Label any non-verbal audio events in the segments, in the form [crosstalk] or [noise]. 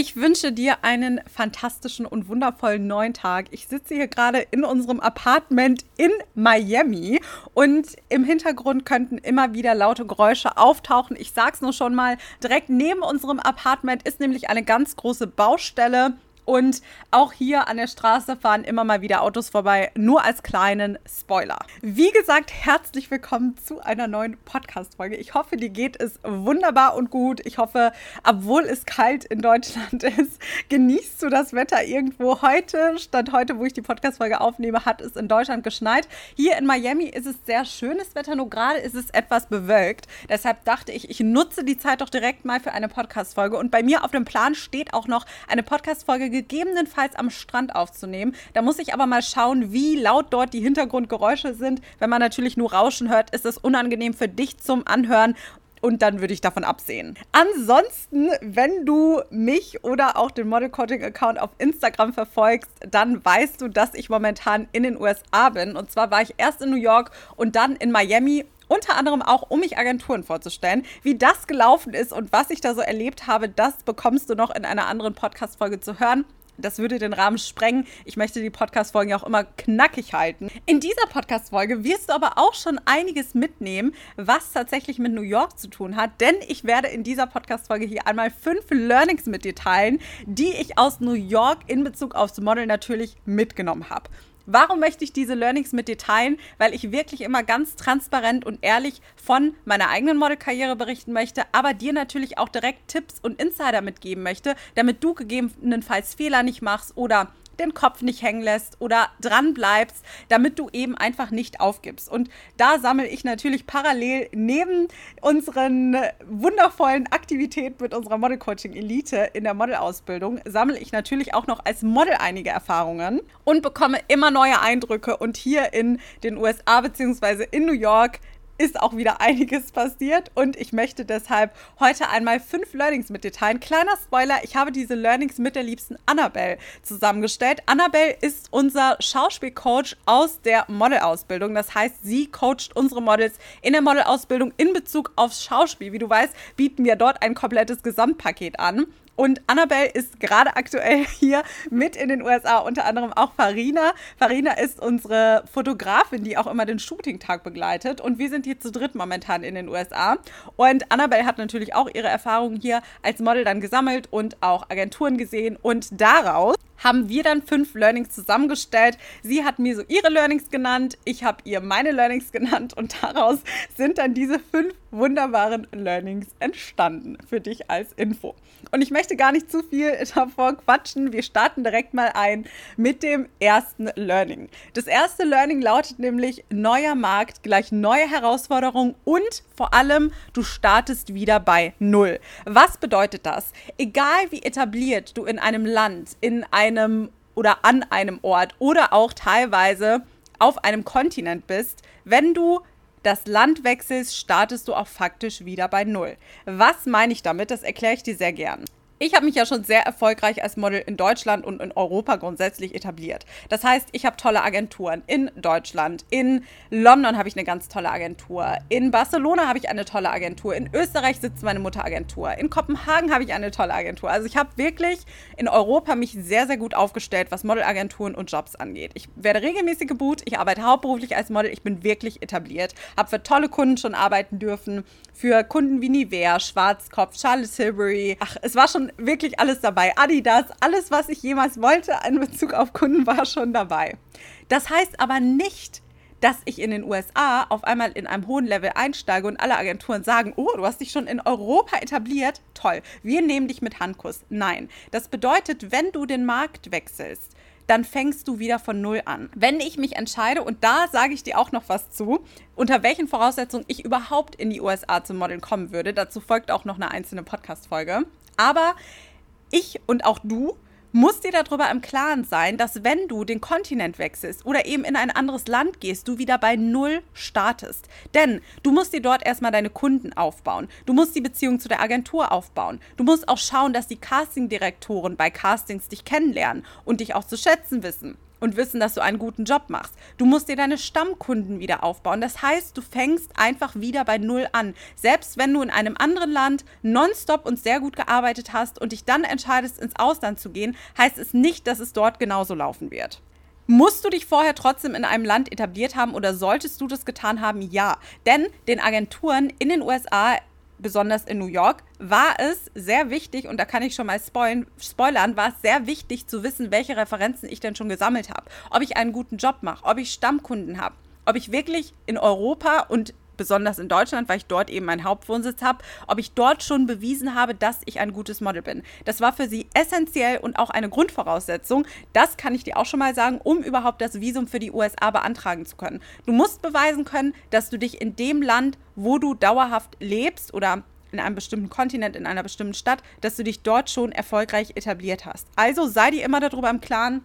Ich wünsche dir einen fantastischen und wundervollen neuen Tag. Ich sitze hier gerade in unserem Apartment in Miami und im Hintergrund könnten immer wieder laute Geräusche auftauchen. Ich sag's nur schon mal, direkt neben unserem Apartment ist nämlich eine ganz große Baustelle und auch hier an der Straße fahren immer mal wieder Autos vorbei, nur als kleinen Spoiler. Wie gesagt, herzlich willkommen zu einer neuen Podcast-Folge. Ich hoffe, dir geht es wunderbar und gut. Ich hoffe, obwohl es kalt in Deutschland [laughs] ist, genießt du das Wetter irgendwo. Heute, statt heute, wo ich die Podcast-Folge aufnehme, hat es in Deutschland geschneit. Hier in Miami ist es sehr schönes Wetter, nur gerade ist es etwas bewölkt. Deshalb dachte ich, ich nutze die Zeit doch direkt mal für eine Podcast-Folge. Und bei mir auf dem Plan steht auch noch eine Podcast-Folge gegebenenfalls am Strand aufzunehmen. Da muss ich aber mal schauen, wie laut dort die Hintergrundgeräusche sind. Wenn man natürlich nur Rauschen hört, ist es unangenehm für dich zum Anhören und dann würde ich davon absehen. Ansonsten, wenn du mich oder auch den Model Coaching Account auf Instagram verfolgst, dann weißt du, dass ich momentan in den USA bin. Und zwar war ich erst in New York und dann in Miami unter anderem auch, um mich Agenturen vorzustellen. Wie das gelaufen ist und was ich da so erlebt habe, das bekommst du noch in einer anderen Podcast-Folge zu hören. Das würde den Rahmen sprengen. Ich möchte die Podcast-Folgen ja auch immer knackig halten. In dieser Podcast-Folge wirst du aber auch schon einiges mitnehmen, was tatsächlich mit New York zu tun hat. Denn ich werde in dieser Podcast-Folge hier einmal fünf Learnings mit dir teilen, die ich aus New York in Bezug aufs Model natürlich mitgenommen habe. Warum möchte ich diese Learnings mit dir teilen? Weil ich wirklich immer ganz transparent und ehrlich von meiner eigenen Modelkarriere berichten möchte, aber dir natürlich auch direkt Tipps und Insider mitgeben möchte, damit du gegebenenfalls Fehler nicht machst oder den Kopf nicht hängen lässt oder dran bleibst, damit du eben einfach nicht aufgibst. Und da sammle ich natürlich parallel neben unseren wundervollen Aktivitäten mit unserer Model Coaching Elite in der Modelausbildung, sammle ich natürlich auch noch als Model einige Erfahrungen und bekomme immer neue Eindrücke. Und hier in den USA bzw. in New York ist auch wieder einiges passiert und ich möchte deshalb heute einmal fünf Learnings mit dir teilen. Kleiner Spoiler, ich habe diese Learnings mit der liebsten Annabelle zusammengestellt. Annabelle ist unser Schauspielcoach aus der Modelausbildung. Das heißt, sie coacht unsere Models in der Modelausbildung in Bezug aufs Schauspiel. Wie du weißt, bieten wir dort ein komplettes Gesamtpaket an. Und Annabelle ist gerade aktuell [laughs] hier mit in den USA, unter anderem auch Farina. Farina ist unsere Fotografin, die auch immer den Shooting-Tag begleitet. Und wir sind hier zu dritt momentan in den USA. Und Annabelle hat natürlich auch ihre Erfahrungen hier als Model dann gesammelt und auch Agenturen gesehen. Und daraus haben wir dann fünf Learnings zusammengestellt. Sie hat mir so ihre Learnings genannt, ich habe ihr meine Learnings genannt und daraus sind dann diese fünf wunderbaren Learnings entstanden für dich als Info. Und ich möchte gar nicht zu viel davor quatschen. Wir starten direkt mal ein mit dem ersten Learning. Das erste Learning lautet nämlich neuer Markt gleich neue Herausforderungen und vor allem du startest wieder bei Null. Was bedeutet das? Egal wie etabliert du in einem Land, in einem oder an einem Ort oder auch teilweise auf einem Kontinent bist, wenn du das Land wechselst, startest du auch faktisch wieder bei Null. Was meine ich damit? Das erkläre ich dir sehr gern. Ich habe mich ja schon sehr erfolgreich als Model in Deutschland und in Europa grundsätzlich etabliert. Das heißt, ich habe tolle Agenturen in Deutschland. In London habe ich eine ganz tolle Agentur. In Barcelona habe ich eine tolle Agentur. In Österreich sitzt meine Mutteragentur. In Kopenhagen habe ich eine tolle Agentur. Also ich habe wirklich in Europa mich sehr, sehr gut aufgestellt, was Modelagenturen und Jobs angeht. Ich werde regelmäßig gebucht. Ich arbeite hauptberuflich als Model. Ich bin wirklich etabliert. Habe für tolle Kunden schon arbeiten dürfen. Für Kunden wie Nivea, Schwarzkopf, Charlotte Tilbury. Ach, es war schon wirklich alles dabei. Adidas, alles, was ich jemals wollte in Bezug auf Kunden, war schon dabei. Das heißt aber nicht, dass ich in den USA auf einmal in einem hohen Level einsteige und alle Agenturen sagen, oh, du hast dich schon in Europa etabliert, toll, wir nehmen dich mit Handkuss. Nein, das bedeutet, wenn du den Markt wechselst, dann fängst du wieder von Null an. Wenn ich mich entscheide, und da sage ich dir auch noch was zu, unter welchen Voraussetzungen ich überhaupt in die USA zum Modeln kommen würde, dazu folgt auch noch eine einzelne Podcast-Folge. Aber ich und auch du musst dir darüber im Klaren sein, dass wenn du den Kontinent wechselst oder eben in ein anderes Land gehst, du wieder bei Null startest. Denn du musst dir dort erstmal deine Kunden aufbauen. Du musst die Beziehung zu der Agentur aufbauen. Du musst auch schauen, dass die Castingdirektoren bei Castings dich kennenlernen und dich auch zu schätzen wissen. Und wissen, dass du einen guten Job machst. Du musst dir deine Stammkunden wieder aufbauen. Das heißt, du fängst einfach wieder bei Null an. Selbst wenn du in einem anderen Land nonstop und sehr gut gearbeitet hast und dich dann entscheidest, ins Ausland zu gehen, heißt es nicht, dass es dort genauso laufen wird. Musst du dich vorher trotzdem in einem Land etabliert haben oder solltest du das getan haben? Ja. Denn den Agenturen in den USA besonders in New York, war es sehr wichtig, und da kann ich schon mal spoilern, spoilern, war es sehr wichtig zu wissen, welche Referenzen ich denn schon gesammelt habe. Ob ich einen guten Job mache, ob ich Stammkunden habe, ob ich wirklich in Europa und besonders in Deutschland, weil ich dort eben meinen Hauptwohnsitz habe, ob ich dort schon bewiesen habe, dass ich ein gutes Model bin. Das war für sie essentiell und auch eine Grundvoraussetzung. Das kann ich dir auch schon mal sagen, um überhaupt das Visum für die USA beantragen zu können. Du musst beweisen können, dass du dich in dem Land, wo du dauerhaft lebst oder in einem bestimmten Kontinent, in einer bestimmten Stadt, dass du dich dort schon erfolgreich etabliert hast. Also sei dir immer darüber im Klaren,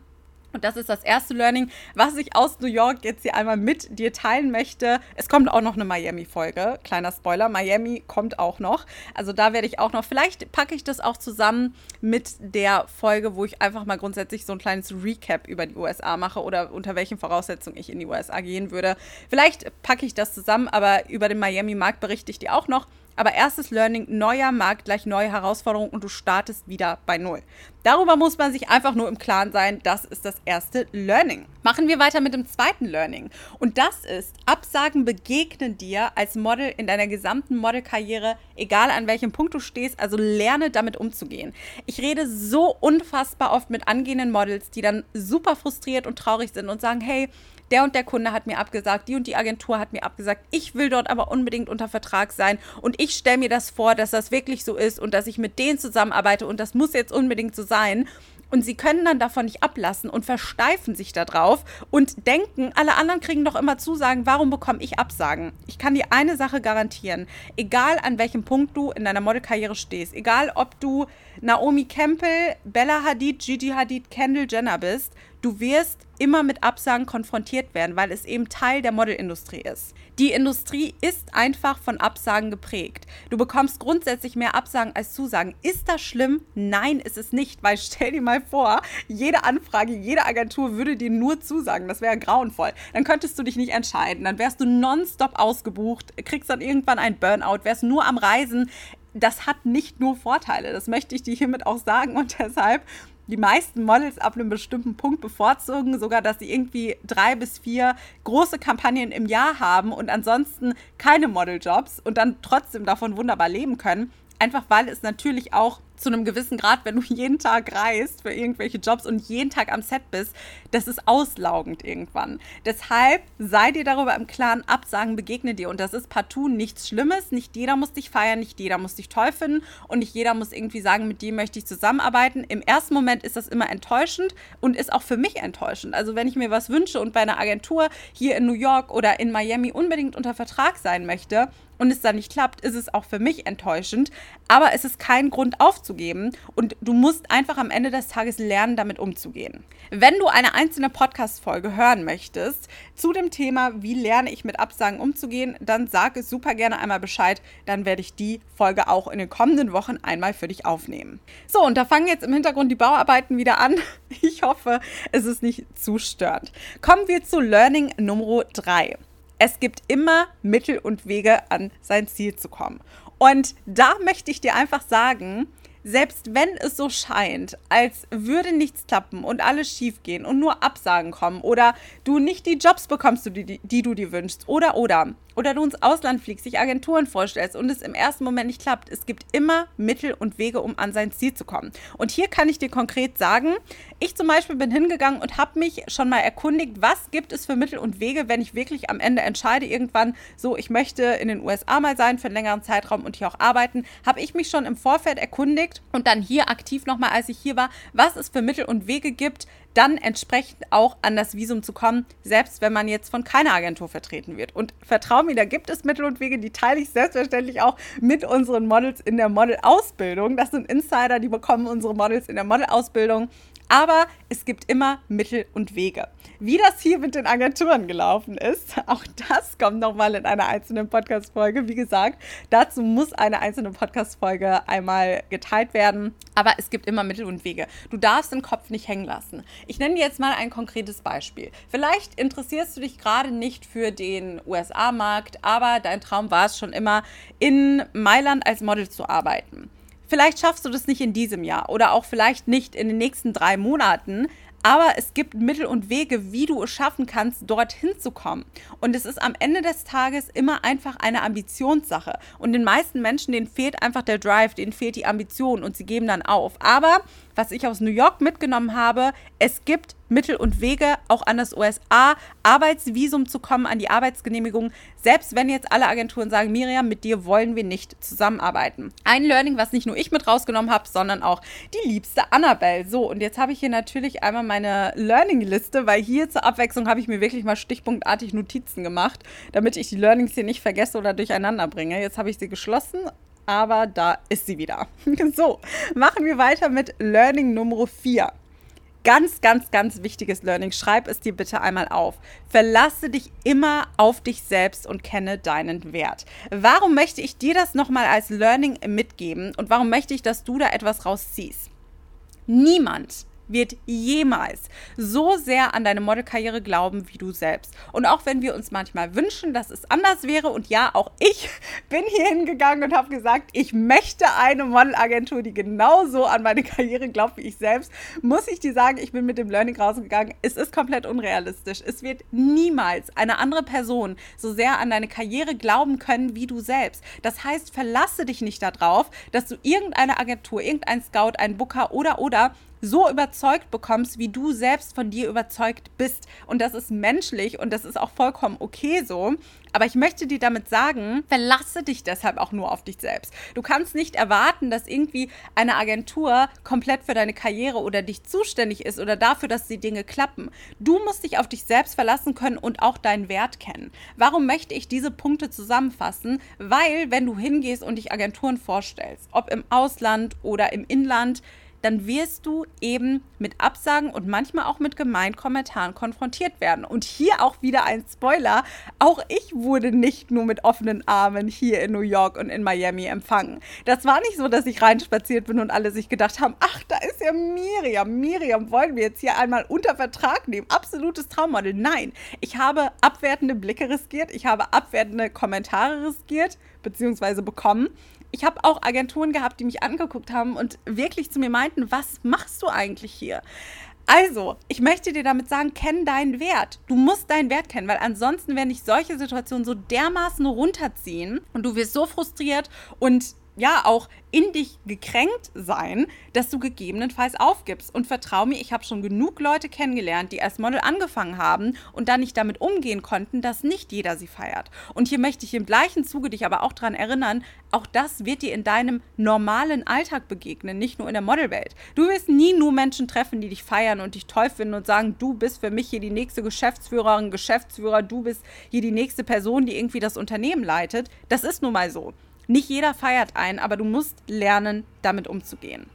und das ist das erste Learning, was ich aus New York jetzt hier einmal mit dir teilen möchte. Es kommt auch noch eine Miami-Folge. Kleiner Spoiler, Miami kommt auch noch. Also da werde ich auch noch, vielleicht packe ich das auch zusammen mit der Folge, wo ich einfach mal grundsätzlich so ein kleines Recap über die USA mache oder unter welchen Voraussetzungen ich in die USA gehen würde. Vielleicht packe ich das zusammen, aber über den Miami-Markt berichte ich dir auch noch. Aber erstes Learning, neuer Markt gleich neue Herausforderungen und du startest wieder bei Null. Darüber muss man sich einfach nur im Klaren sein. Das ist das erste Learning. Machen wir weiter mit dem zweiten Learning. Und das ist, Absagen begegnen dir als Model in deiner gesamten Modelkarriere, egal an welchem Punkt du stehst. Also lerne damit umzugehen. Ich rede so unfassbar oft mit angehenden Models, die dann super frustriert und traurig sind und sagen, hey, der und der Kunde hat mir abgesagt, die und die Agentur hat mir abgesagt, ich will dort aber unbedingt unter Vertrag sein und ich stelle mir das vor, dass das wirklich so ist und dass ich mit denen zusammenarbeite und das muss jetzt unbedingt so sein. Und sie können dann davon nicht ablassen und versteifen sich darauf und denken, alle anderen kriegen doch immer Zusagen, warum bekomme ich Absagen? Ich kann dir eine Sache garantieren, egal an welchem Punkt du in deiner Modelkarriere stehst, egal ob du Naomi Campbell, Bella Hadid, Gigi Hadid, Kendall Jenner bist, du wirst immer mit Absagen konfrontiert werden, weil es eben Teil der Modelindustrie ist. Die Industrie ist einfach von Absagen geprägt. Du bekommst grundsätzlich mehr Absagen als Zusagen. Ist das schlimm? Nein, ist es nicht, weil stell dir mal vor, jede Anfrage, jede Agentur würde dir nur zusagen. Das wäre grauenvoll. Dann könntest du dich nicht entscheiden. Dann wärst du nonstop ausgebucht, kriegst dann irgendwann ein Burnout, wärst nur am Reisen das hat nicht nur Vorteile. Das möchte ich dir hiermit auch sagen. Und deshalb die meisten Models ab einem bestimmten Punkt bevorzugen sogar, dass sie irgendwie drei bis vier große Kampagnen im Jahr haben und ansonsten keine Modeljobs und dann trotzdem davon wunderbar leben können. Einfach weil es natürlich auch zu einem gewissen Grad, wenn du jeden Tag reist für irgendwelche Jobs und jeden Tag am Set bist, das ist auslaugend irgendwann. Deshalb sei dir darüber im Klaren, Absagen begegnen dir und das ist partout nichts Schlimmes. Nicht jeder muss dich feiern, nicht jeder muss dich toll finden und nicht jeder muss irgendwie sagen, mit dem möchte ich zusammenarbeiten. Im ersten Moment ist das immer enttäuschend und ist auch für mich enttäuschend. Also wenn ich mir was wünsche und bei einer Agentur hier in New York oder in Miami unbedingt unter Vertrag sein möchte, und es dann nicht klappt, ist es auch für mich enttäuschend. Aber es ist kein Grund aufzugeben und du musst einfach am Ende des Tages lernen, damit umzugehen. Wenn du eine einzelne Podcast-Folge hören möchtest zu dem Thema, wie lerne ich mit Absagen umzugehen, dann sag es super gerne einmal Bescheid. Dann werde ich die Folge auch in den kommenden Wochen einmal für dich aufnehmen. So, und da fangen jetzt im Hintergrund die Bauarbeiten wieder an. [laughs] Ich hoffe, es ist nicht zu störend. Kommen wir zu Learning Nummer 3 es gibt immer Mittel und Wege, an sein Ziel zu kommen. Und da möchte ich dir einfach sagen, selbst wenn es so scheint, als würde nichts klappen und alles schief gehen und nur Absagen kommen oder du nicht die Jobs bekommst, die, die du dir wünschst oder oder oder du ins Ausland fliegst, dich Agenturen vorstellst und es im ersten Moment nicht klappt, es gibt immer Mittel und Wege, um an sein Ziel zu kommen. Und hier kann ich dir konkret sagen, ich zum Beispiel bin hingegangen und habe mich schon mal erkundigt, was gibt es für Mittel und Wege, wenn ich wirklich am Ende entscheide, irgendwann so, ich möchte in den USA mal sein für einen längeren Zeitraum und hier auch arbeiten, habe ich mich schon im Vorfeld erkundigt und dann hier aktiv nochmal, als ich hier war, was es für Mittel und Wege gibt, dann entsprechend auch an das Visum zu kommen, selbst wenn man jetzt von keiner Agentur vertreten wird. Und vertrau mir, da gibt es Mittel und Wege, die teile ich selbstverständlich auch mit unseren Models in der Model-Ausbildung. Das sind Insider, die bekommen unsere Models in der Model-Ausbildung. Aber es gibt immer Mittel und Wege. Wie das hier mit den Agenturen gelaufen ist, [laughs] auch das kommt nochmal in einer einzelnen Podcast-Folge. Wie gesagt, dazu muss eine einzelne Podcast-Folge einmal geteilt werden. Aber es gibt immer Mittel und Wege. Du darfst den Kopf nicht hängen lassen. Ich nenne dir jetzt mal ein konkretes Beispiel. Vielleicht interessierst du dich gerade nicht für den USA-Markt, aber dein Traum war es schon immer, in Mailand als Model zu arbeiten. Vielleicht schaffst du das nicht in diesem Jahr oder auch vielleicht nicht in den nächsten drei Monaten, aber es gibt Mittel und Wege, wie du es schaffen kannst, dorthin zu kommen. Und es ist am Ende des Tages immer einfach eine Ambitionssache. Und den meisten Menschen, denen fehlt einfach der Drive, denen fehlt die Ambition und sie geben dann auf. Aber was ich aus New York mitgenommen habe, es gibt Mittel und Wege, auch an das USA-Arbeitsvisum zu kommen, an die Arbeitsgenehmigung, selbst wenn jetzt alle Agenturen sagen, Miriam, mit dir wollen wir nicht zusammenarbeiten. Ein Learning, was nicht nur ich mit rausgenommen habe, sondern auch die liebste Annabelle. So, und jetzt habe ich hier natürlich einmal meine Learning-Liste, weil hier zur Abwechslung habe ich mir wirklich mal stichpunktartig Notizen gemacht, damit ich die Learnings hier nicht vergesse oder durcheinander bringe. Jetzt habe ich sie geschlossen aber da ist sie wieder. [laughs] so, machen wir weiter mit Learning Nummer 4. Ganz, ganz, ganz wichtiges Learning. Schreib es dir bitte einmal auf. Verlasse dich immer auf dich selbst und kenne deinen Wert. Warum möchte ich dir das nochmal als Learning mitgeben und warum möchte ich, dass du da etwas rausziehst? Niemand wird jemals so sehr an deine Modelkarriere glauben wie du selbst. Und auch wenn wir uns manchmal wünschen, dass es anders wäre, und ja, auch ich [laughs] bin hier hingegangen und habe gesagt, ich möchte eine Modelagentur, die genauso an meine Karriere glaubt wie ich selbst, muss ich dir sagen, ich bin mit dem Learning rausgegangen. Es ist komplett unrealistisch. Es wird niemals eine andere Person so sehr an deine Karriere glauben können wie du selbst. Das heißt, verlasse dich nicht darauf, dass du irgendeine Agentur, irgendein Scout, ein Booker oder oder so überzeugt bekommst, wie du selbst von dir überzeugt bist. Und das ist menschlich und das ist auch vollkommen okay so. Aber ich möchte dir damit sagen, verlasse dich deshalb auch nur auf dich selbst. Du kannst nicht erwarten, dass irgendwie eine Agentur komplett für deine Karriere oder dich zuständig ist oder dafür, dass die Dinge klappen. Du musst dich auf dich selbst verlassen können und auch deinen Wert kennen. Warum möchte ich diese Punkte zusammenfassen? Weil, wenn du hingehst und dich Agenturen vorstellst, ob im Ausland oder im Inland, dann wirst du eben mit Absagen und manchmal auch mit gemeinen Kommentaren konfrontiert werden. Und hier auch wieder ein Spoiler. Auch ich wurde nicht nur mit offenen Armen hier in New York und in Miami empfangen. Das war nicht so, dass ich reinspaziert bin und alle sich gedacht haben, ach, da ist ja Miriam. Miriam wollen wir jetzt hier einmal unter Vertrag nehmen. Absolutes Traummodel. Nein, ich habe abwertende Blicke riskiert. Ich habe abwertende Kommentare riskiert beziehungsweise bekommen ich habe auch Agenturen gehabt, die mich angeguckt haben und wirklich zu mir meinten, was machst du eigentlich hier? Also, ich möchte dir damit sagen, kenn deinen Wert. Du musst deinen Wert kennen, weil ansonsten werden dich solche Situationen so dermaßen runterziehen und du wirst so frustriert und ja auch in dich gekränkt sein, dass du gegebenenfalls aufgibst. Und vertrau mir, ich habe schon genug Leute kennengelernt, die als Model angefangen haben und dann nicht damit umgehen konnten, dass nicht jeder sie feiert. Und hier möchte ich im gleichen Zuge dich aber auch daran erinnern, auch das wird dir in deinem normalen Alltag begegnen, nicht nur in der Modelwelt. Du wirst nie nur Menschen treffen, die dich feiern und dich toll finden und sagen, du bist für mich hier die nächste Geschäftsführerin, Geschäftsführer, du bist hier die nächste Person, die irgendwie das Unternehmen leitet. Das ist nun mal so. Nicht jeder feiert einen, aber du musst lernen, damit umzugehen.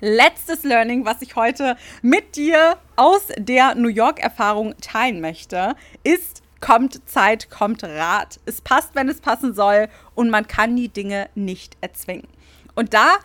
Letztes Learning, was ich heute mit dir aus der New York-Erfahrung teilen möchte, ist, kommt Zeit, kommt Rat. Es passt, wenn es passen soll und man kann die Dinge nicht erzwingen. Und da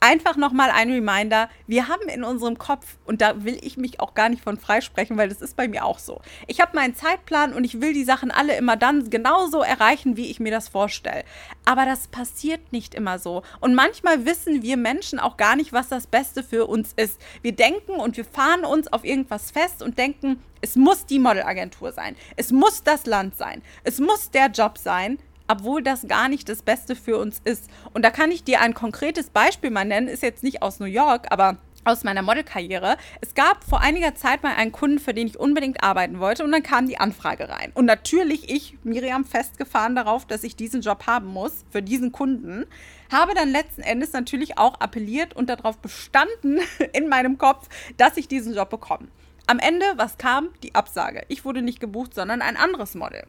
einfach nochmal ein Reminder, wir haben in unserem Kopf, und da will ich mich auch gar nicht von freisprechen, weil das ist bei mir auch so. Ich habe meinen Zeitplan und ich will die Sachen alle immer dann genauso erreichen, wie ich mir das vorstelle. Aber das passiert nicht immer so. Und manchmal wissen wir Menschen auch gar nicht, was das Beste für uns ist. Wir denken und wir fahren uns auf irgendwas fest und denken, es muss die Modelagentur sein. Es muss das Land sein. Es muss der Job sein obwohl das gar nicht das Beste für uns ist. Und da kann ich dir ein konkretes Beispiel mal nennen, ist jetzt nicht aus New York, aber aus meiner Modelkarriere. Es gab vor einiger Zeit mal einen Kunden, für den ich unbedingt arbeiten wollte und dann kam die Anfrage rein. Und natürlich ich, Miriam, festgefahren darauf, dass ich diesen Job haben muss für diesen Kunden, habe dann letzten Endes natürlich auch appelliert und darauf bestanden [laughs] in meinem Kopf, dass ich diesen Job bekomme. Am Ende, was kam? Die Absage. Ich wurde nicht gebucht, sondern ein anderes Model.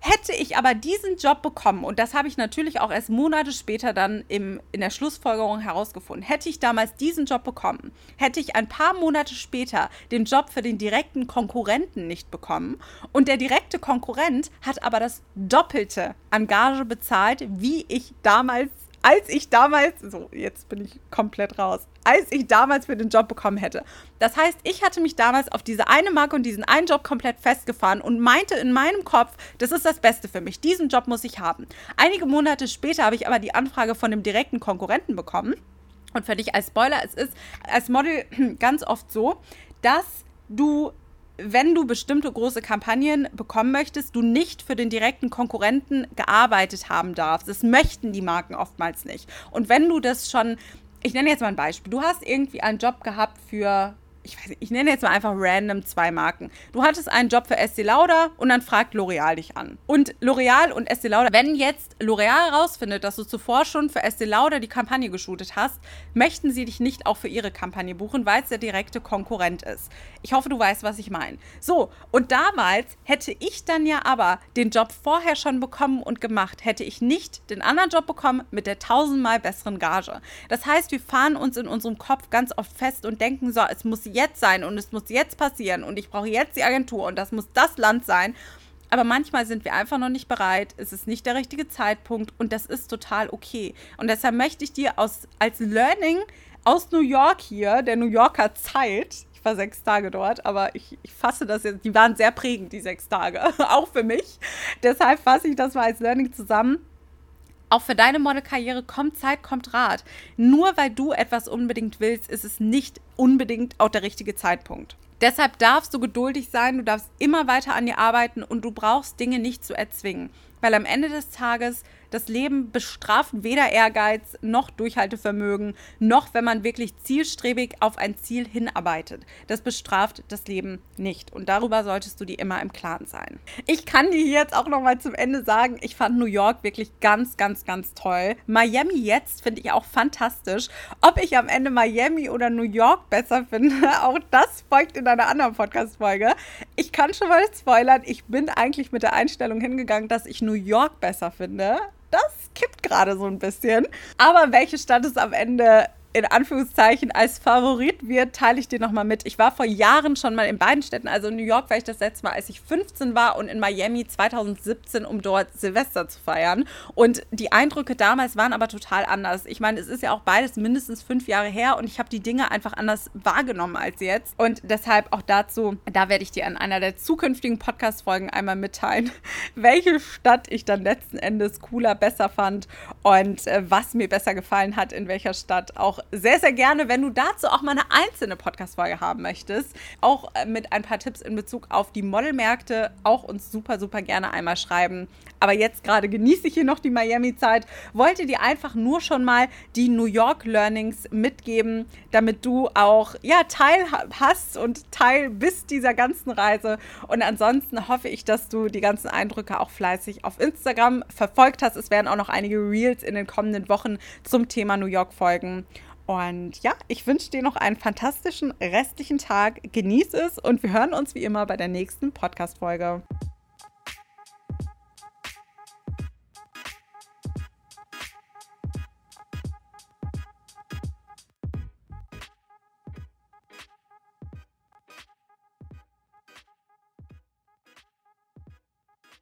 Hätte ich aber diesen Job bekommen, und das habe ich natürlich auch erst Monate später dann im, in der Schlussfolgerung herausgefunden, hätte ich damals diesen Job bekommen, hätte ich ein paar Monate später den Job für den direkten Konkurrenten nicht bekommen. Und der direkte Konkurrent hat aber das Doppelte an Gage bezahlt, wie ich damals als ich damals, so jetzt bin ich komplett raus, als ich damals für den Job bekommen hätte. Das heißt, ich hatte mich damals auf diese eine Marke und diesen einen Job komplett festgefahren und meinte in meinem Kopf, das ist das Beste für mich, diesen Job muss ich haben. Einige Monate später habe ich aber die Anfrage von dem direkten Konkurrenten bekommen. Und für dich als Spoiler, es ist als Model [clears throat] ganz oft so, dass du wenn du bestimmte große Kampagnen bekommen möchtest, du nicht für den direkten Konkurrenten gearbeitet haben darfst. Das möchten die Marken oftmals nicht. Und wenn du das schon, ich nenne jetzt mal ein Beispiel, du hast irgendwie einen Job gehabt für ich weiß nicht, ich nenne jetzt mal einfach random zwei Marken. Du hattest einen Job für Estee Lauder und dann fragt L'Oreal dich an. Und L'Oreal und Estee Lauder, wenn jetzt L'Oreal herausfindet, dass du zuvor schon für Estee Lauder die Kampagne geshootet hast, möchten sie dich nicht auch für ihre Kampagne buchen, weil es der direkte Konkurrent ist. Ich hoffe, du weißt, was ich meine. So, und damals hätte ich dann ja aber den Job vorher schon bekommen und gemacht, hätte ich nicht den anderen Job bekommen mit der tausendmal besseren Gage. Das heißt, wir fahren uns in unserem Kopf ganz oft fest und denken so, es muss jetzt sein und es muss jetzt passieren und ich brauche jetzt die Agentur und das muss das Land sein. Aber manchmal sind wir einfach noch nicht bereit, es ist nicht der richtige Zeitpunkt und das ist total okay. Und deshalb möchte ich dir aus, als Learning aus New York hier, der New Yorker Zeit, ich war sechs Tage dort, aber ich, ich fasse das jetzt, die waren sehr prägend, die sechs Tage, [laughs] auch für mich. Deshalb fasse ich das mal als Learning zusammen auch für deine Modelkarriere kommt Zeit, kommt Rat. Nur weil du etwas unbedingt willst, ist es nicht unbedingt auch der richtige Zeitpunkt. Deshalb darfst du geduldig sein, du darfst immer weiter an dir arbeiten und du brauchst Dinge nicht zu erzwingen. Weil am Ende des Tages das Leben bestraft weder Ehrgeiz noch Durchhaltevermögen, noch wenn man wirklich zielstrebig auf ein Ziel hinarbeitet. Das bestraft das Leben nicht. Und darüber solltest du dir immer im Klaren sein. Ich kann dir jetzt auch noch mal zum Ende sagen, ich fand New York wirklich ganz, ganz, ganz toll. Miami jetzt finde ich auch fantastisch. Ob ich am Ende Miami oder New York besser finde, [laughs] auch das folgt in einer anderen Podcast-Folge. Ich kann schon mal spoilern, ich bin eigentlich mit der Einstellung hingegangen, dass ich New York besser finde das kippt gerade so ein bisschen. Aber welche Stadt es am Ende in Anführungszeichen als Favorit wird, teile ich dir nochmal mit. Ich war vor Jahren schon mal in beiden Städten. Also in New York war ich das letzte Mal, als ich 15 war und in Miami 2017, um dort Silvester zu feiern. Und die Eindrücke damals waren aber total anders. Ich meine, es ist ja auch beides mindestens fünf Jahre her und ich habe die Dinge einfach anders wahrgenommen als jetzt. Und deshalb auch dazu, da werde ich dir an einer der zukünftigen Podcast-Folgen einmal mitteilen, [laughs] welche Stadt ich dann letzten Endes cooler, besser fand und äh, was mir besser gefallen hat, in welcher Stadt auch sehr, sehr gerne, wenn du dazu auch mal eine einzelne Podcast-Folge haben möchtest. Auch äh, mit ein paar Tipps in Bezug auf die Modelmärkte. Auch uns super, super gerne einmal schreiben. Aber jetzt gerade genieße ich hier noch die Miami-Zeit. Wollte dir einfach nur schon mal die New York Learnings mitgeben, damit du auch ja, Teil hast und Teil bist dieser ganzen Reise. Und ansonsten hoffe ich, dass du die ganzen Eindrücke auch fleißig auf Instagram verfolgt hast. Es werden auch noch einige Reels in den kommenden Wochen zum Thema New York folgen. Und ja, ich wünsche dir noch einen fantastischen restlichen Tag. Genieß es und wir hören uns wie immer bei der nächsten Podcast-Folge.